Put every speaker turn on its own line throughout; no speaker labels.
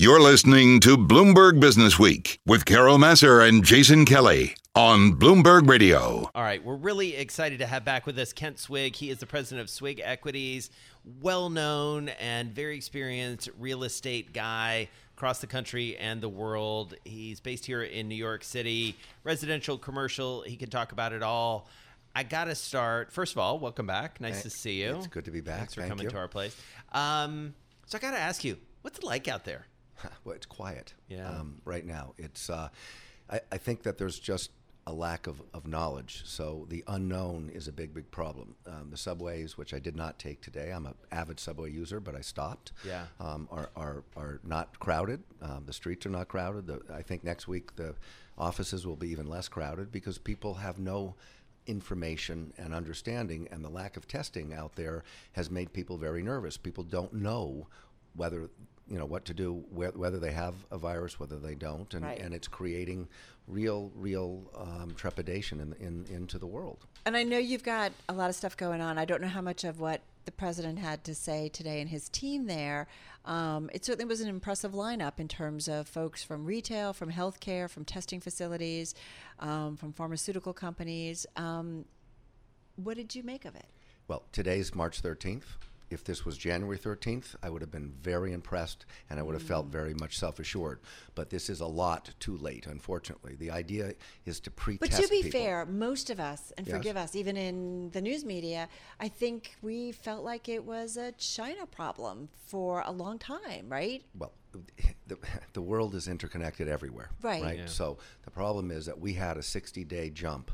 You're listening to Bloomberg Business Week with Carol Massar and Jason Kelly on Bloomberg Radio.
All right, we're really excited to have back with us Kent Swig. He is the president of Swig Equities, well known and very experienced real estate guy across the country and the world. He's based here in New York City, residential, commercial. He can talk about it all. I got to start. First of all, welcome back. Nice to see you.
It's good to be back.
Thanks for
Thank
coming
you.
to our place. Um, so I got to ask you, what's it like out there?
well, it's quiet.
Yeah.
Um, right now, it's. Uh, I, I think that there's just a lack of, of knowledge. So the unknown is a big, big problem. Um, the subways, which I did not take today, I'm an avid subway user, but I stopped.
Yeah.
Um, are, are are not crowded. Um, the streets are not crowded. The, I think next week the offices will be even less crowded because people have no information and understanding, and the lack of testing out there has made people very nervous. People don't know whether you know what to do, whe- whether they have a virus, whether they don't, and,
Right.
and it's creating real, real um, trepidation in, in into the world.
And I know you've got a lot of stuff going on. I don't know how much of what the president had to say today and his team there. Um, it certainly was an impressive lineup in terms of folks from retail, from healthcare, from testing facilities, um, from pharmaceutical companies. Um, what did you make of it?
Well, today's March 13th. If this was January 13th, I would have been very impressed and I would have felt very much self assured. But this is a lot too late, unfortunately. The idea is to pre
But to be
people.
fair, most of us, and
Yes.
forgive us, even in the news media, I think we felt like it was a China problem for a long time, right?
well, the, the world is interconnected everywhere.
Right.
Right.
Yeah.
So the problem is that we had a 60 day jump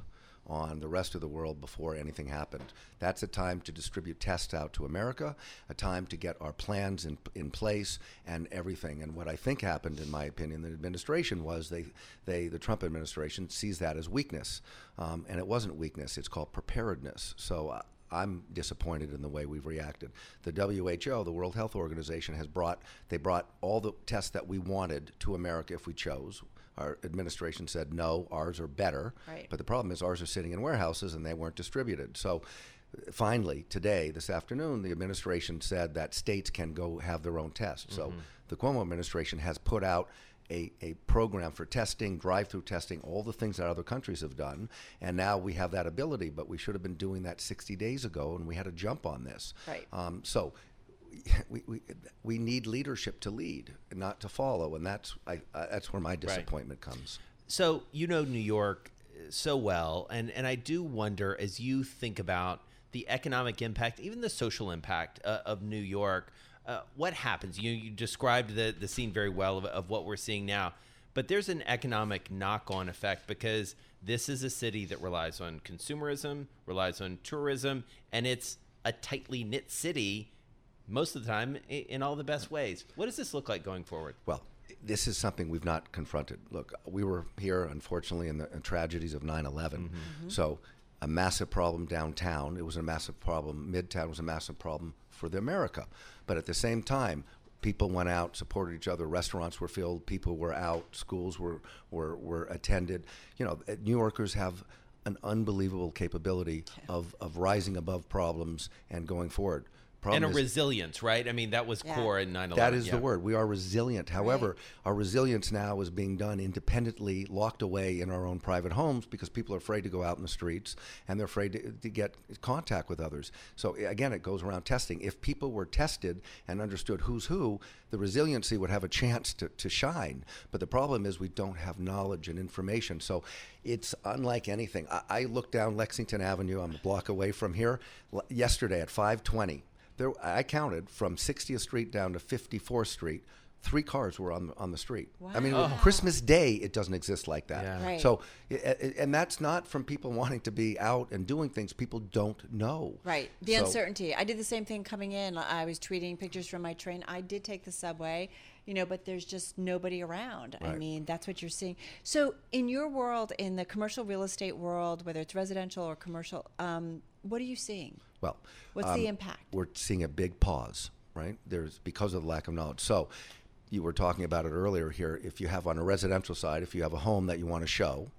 on the rest of the world before anything happened. That's a time to distribute tests out to America, a time to get our plans in, in place and everything. And what I think happened, in my opinion, the administration was they, they the Trump administration sees that as weakness. Um, and it wasn't weakness, it's called preparedness. So uh, I'm disappointed in the way we've reacted. The WHO, the World Health Organization, has brought they brought all the tests that we wanted to America if we chose. Our administration said no, ours are better.
Right.
But the problem is ours are sitting in warehouses and they weren't distributed. So finally, today, this afternoon, the administration said that states can go have their own tests. So the Cuomo administration has put out a, a program for testing, drive through testing, all the things that other countries have done. And now we have that ability, but we should have been doing that 60 days ago, and we had a jump on this.
Right.
Um, so we, we, we need leadership to lead, and not to follow. And that's, I, uh, that's where my disappointment comes.
So you know New York uh, so well, and and I do wonder as you think about the economic impact, even the social impact uh, of New York. Uh, what happens? You you described the the scene very well of, of what we're seeing now, but there's an economic knock-on effect because this is a city that relies on consumerism, relies on tourism, and it's a tightly knit city most of the time in all the best ways. What does this look like going forward?
Well, this is something we've not confronted. Look, we were here, unfortunately, in the in tragedies of 9 11. So, a massive problem downtown. It was a massive problem. Midtown was a massive problem for the America. But at the same time, people went out, supported each other. Restaurants were filled. People were out. Schools were, were, were attended. You know, uh, New Yorkers have an unbelievable capability of, of rising above problems and going forward. Problem
and a
is-
resilience, right? I mean, that was
Yeah.
core in 9 11.
that is the word. We are resilient. However,
Right.
our resilience now is being done independently, locked away in our own private homes because people are afraid to go out in the streets and they're afraid to, to get contact with others. So again, it goes around testing. If people were tested and understood who's who, the resiliency would have a chance to, to shine. But the problem is we don't have knowledge and information. So it's unlike anything. I, I look down Lexington Avenue. I'm a block away from here. L- yesterday at 520 there I counted from 60th Street down to 54th Street. Three cars were on the, on the street. Wow. I mean,
Wow.
Christmas Day, it doesn't exist like that.
Yeah.
Right.
So, i- i- and that's not from people wanting to be out and doing things. People don't know.
Right. The
So-
uncertainty. I did the same thing coming in. I was tweeting pictures from my train. I did take the subway, you know, but there's just nobody around.
Right.
I mean, that's what you're seeing. So, in your world, in the commercial real estate world, whether it's residential or commercial, um, what are you seeing?
Well,
What's the impact?
We're seeing a big pause, right? There's because of the lack of knowledge. So, you were talking about it earlier here. If you have on a residential side, if you have a home that you want to show,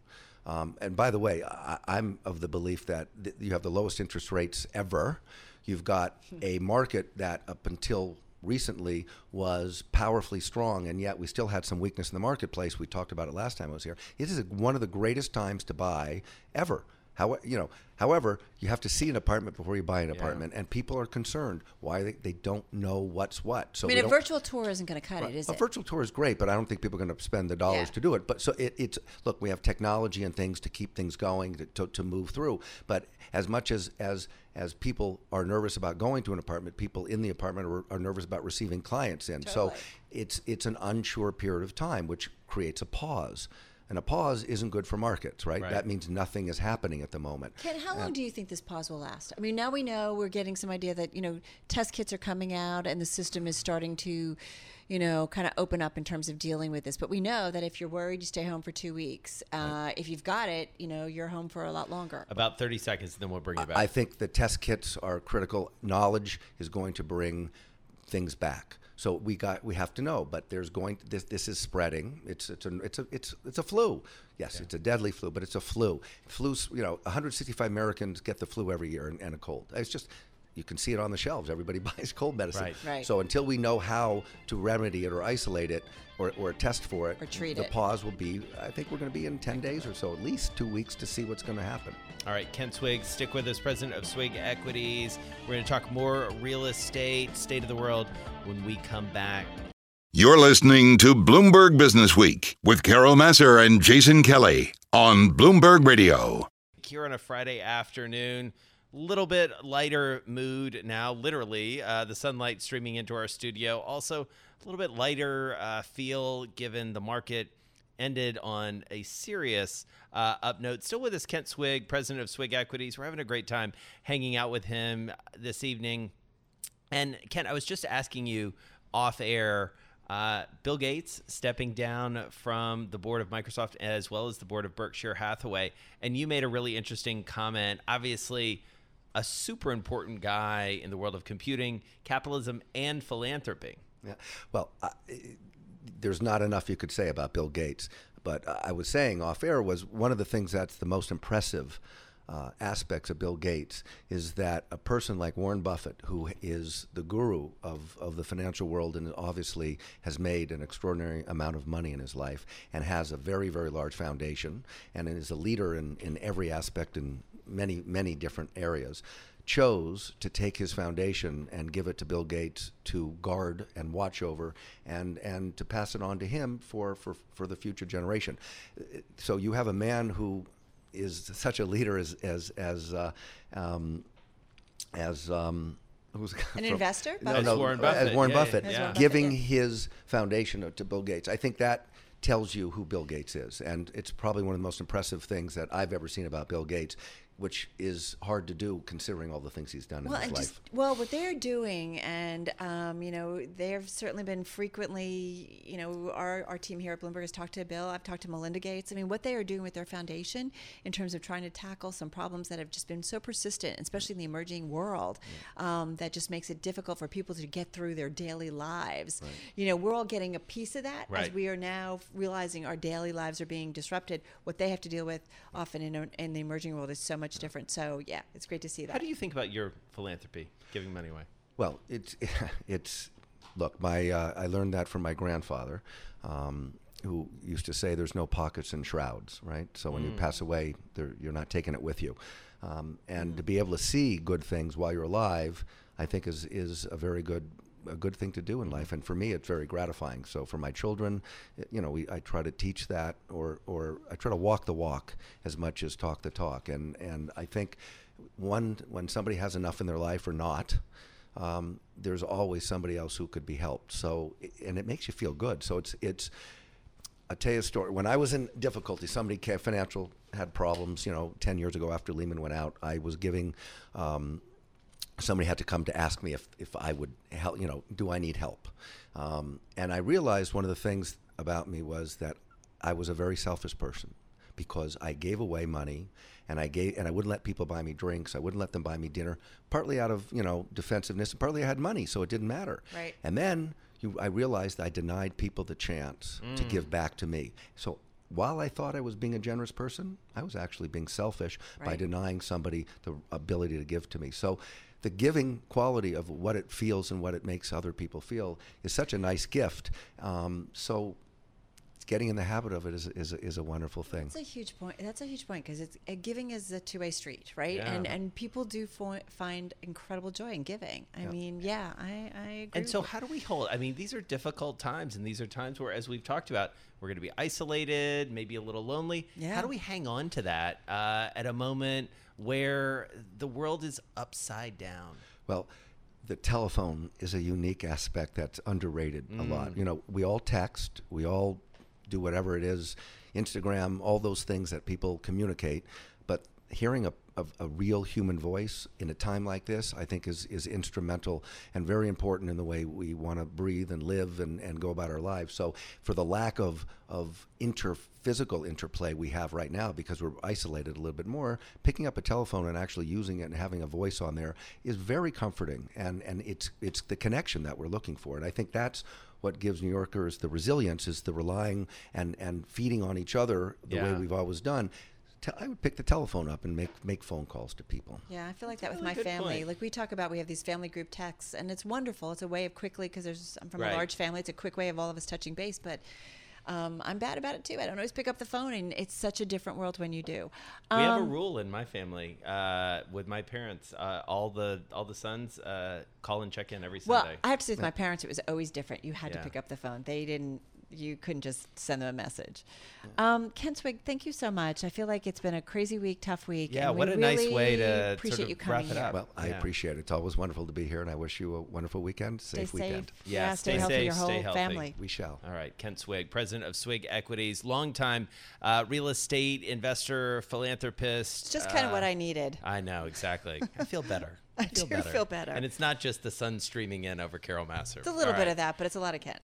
um, and by the way, I, I'm of the belief that th- you have the lowest interest rates ever. You've got a market that up until recently was powerfully strong, and yet we still had some weakness in the marketplace. We talked about it last time I was here. This is one of the greatest times to buy ever. How, you know, however, you have to see an apartment before you buy an apartment, and people are concerned why they, they don't know what's what. So
I mean, a virtual tour isn't going to cut it, is
a
it?
A virtual tour is great, but I don't think people are going to spend the dollars
Yeah.
to do it. But so it, it's look, we have technology and things to keep things going to, to, to move through. But as much as as as people are nervous about going to an apartment, people in the apartment are, are nervous about receiving clients in. So it's it's an unsure period of time, which creates a pause. And a pause isn't good for markets, right?
Right.
That means nothing is happening at the moment.
Kent, how long do you think this pause will last? I mean, now we know we're getting some idea that you know test kits are coming out and the system is starting to, you know, kind of open up in terms of dealing with this. But we know that if you're worried, you stay home for two weeks. Uh, If you've got it, you know, you're home for a lot longer.
About 30 seconds, then we'll bring you back.
I think the test kits are critical. Knowledge is going to bring things back. So we got we have to know, but there's going this this is spreading. It's it's a it's a it's it's a flu. Yes, it's a deadly flu, but it's a flu. Flu's you know 165 Americans get the flu every year and, and a cold. It's just you can see it on the shelves. Everybody buys cold medicine.
Right.
Right.
So until we know how to remedy it or isolate it or, or test for it,
Or treat
the
it.
pause will be. I think we're going to be in 10 days or so, at least two weeks to see what's going to happen.
All right, Kent Swig, stick with us, president of Swig Equities. We're going to talk more real estate, state of the world when we come back.
You're listening to Bloomberg Business Week with Carol Massar and Jason Kelly on Bloomberg Radio.
Here on a Friday afternoon, little bit lighter mood now, literally. Uh, the sunlight streaming into our studio. Also, a little bit lighter uh, feel given the market ended on a serious uh, up note. Still with us, Kent Swig, president of Swig Equities. We're having a great time hanging out with him this evening. And Kent, I was just asking you off air. Uh, Bill Gates stepping down from the board of Microsoft as well as the board of Berkshire Hathaway, and you made a really interesting comment. Obviously, a super important guy in the world of computing, capitalism, and philanthropy.
Yeah. Well, there's not enough you could say about Bill Gates. But I was saying off air was one of the things that's the most impressive uh, aspects of Bill Gates is that a person like Warren Buffett, who is the guru of, of the financial world and obviously has made an extraordinary amount of money in his life and has a very, very large foundation and is a leader in, in every aspect in many, many different areas chose to take his foundation and give it to Bill Gates to guard and watch over and, and to pass it on to him for, for, for the future generation. So you have a man who is such a leader as, as, as, uh, um, as, um, who's
An
from-
investor?
No, no,
As Warren Buffett,
As Warren
yeah, yeah,
Buffett,
As Warren
giving
yeah.
his foundation to Bill Gates. I think that tells you who Bill Gates is, and it's probably one of the most impressive things that I've ever seen about Bill Gates, which is hard to do considering all the things he's done
Well,
in his life.
just well, what they're doing, and um, you know, they've certainly been frequently. You know, our our team here at Bloomberg has talked to Bill. I've talked to Melinda Gates. I mean, what they are doing with their foundation in terms of trying to tackle some problems that have just been so persistent, especially in the emerging world, um, that just makes it difficult for people to get through their daily lives. You know, we're all getting a piece of that
Right.
as we are now realizing our daily lives are being disrupted. What they have to deal with often in, in the emerging world is so much different. So yeah, it's great to see that.
How do you think about your philanthropy, giving money away?
Well, it's it's look. My uh, I learned that from my grandfather, um, who used to say, "There's no pockets in shrouds." Right. So when you pass away, there, you're not taking it with you, um, and to be able to see good things while you're alive, I think is is a very good. A good thing to do in life, and for me, it's very gratifying. So, for my children, you know, we, I try to teach that, or, or I try to walk the walk as much as talk the talk. And, and I think, one, when somebody has enough in their life or not, um, there's always somebody else who could be helped. So, and it makes you feel good. So it's it's. I'll tell you a story. When I was in difficulty, somebody financial had problems. You know, ten years ago after Lehman went out, I was giving. Um, somebody had to come to ask me if, if I would help, you know, do I need help? Um, and I realized one of the things about me was that I was a very selfish person because I gave away money and I gave and I wouldn't let people buy me drinks. I wouldn't let them buy me dinner, partly out of you know defensiveness, and partly I had money, so it didn't matter.
Right.
And then you, I realized I denied people the chance to give back to me. So while I thought I was being a generous person, I was actually being selfish by denying somebody the ability to give to me. So the giving quality of what it feels and what it makes other people feel is such a nice gift. Um, so getting in the habit of it is, is, is a wonderful thing.
That's a huge point. That's a huge point because it's uh, giving is a two way street, right?
Yeah.
And and people do fo- find incredible joy in giving. I mean, yeah, I, I agree.
And so, how do we hold? I mean, these are difficult times, and these are times where, as we've talked about, we're going to be isolated, maybe a little lonely.
Yeah.
How do we hang on to that uh, at a moment where the world is upside down?
Well, the telephone is a unique aspect that's underrated a lot.
Mm.
You know, we all text, we all do whatever it is, Instagram, all those things that people communicate, but hearing a, a, a real human voice in a time like this, I think is, is instrumental and very important in the way we want to breathe and live and, and go about our lives. So for the lack of, of inter physical interplay we have right now because we're isolated a little bit more, picking up a telephone and actually using it and having a voice on there is very comforting and, and it's it's the connection that we're looking for. And I think that's what gives New Yorkers the resilience is the relying and, and feeding on each other the way we've always done. I would pick the telephone up and make make phone calls to people.
Yeah, I feel like
That's
that
a
with
really
my family.
point.
Like we talk about, we have these family group texts, and it's wonderful. It's a way of quickly because there's I'm from
Right.
a large family. It's a quick way of all of us touching base, but. Um, I'm bad about it too. I don't always pick up the phone, and it's such a different world when you do.
We have a
Um,
rule in my family uh, with my parents. Uh, all the all the sons uh, call and check in every Sunday. Well.
I have to say, with my parents, it was always different. You had
Yeah.
to pick up the phone. They didn't. You couldn't just send them a message. Um, Kent Swig, thank you so much. I feel like it's been a crazy week, tough week.
Yeah,
and we
what a nice way to
appreciate
sort of
you coming
wrap it up.
Well, I
Yeah.
appreciate it. It's always wonderful to be here, and I wish you a wonderful weekend,
Stay
safe weekend.
safe.
Yeah,
stay,
stay
healthy.
safe,
Your whole
stay healthy.
family.
We shall.
All right, Kent Swig, president of Swig Equities, longtime uh, real estate investor, philanthropist.
It's just kind of
uh,
what I needed.
I know exactly. I feel better.
I do feel better.
And it's not just the sun streaming in over Carol Massar.
It's a little
All
bit
right.
of that, but it's a lot of Kent.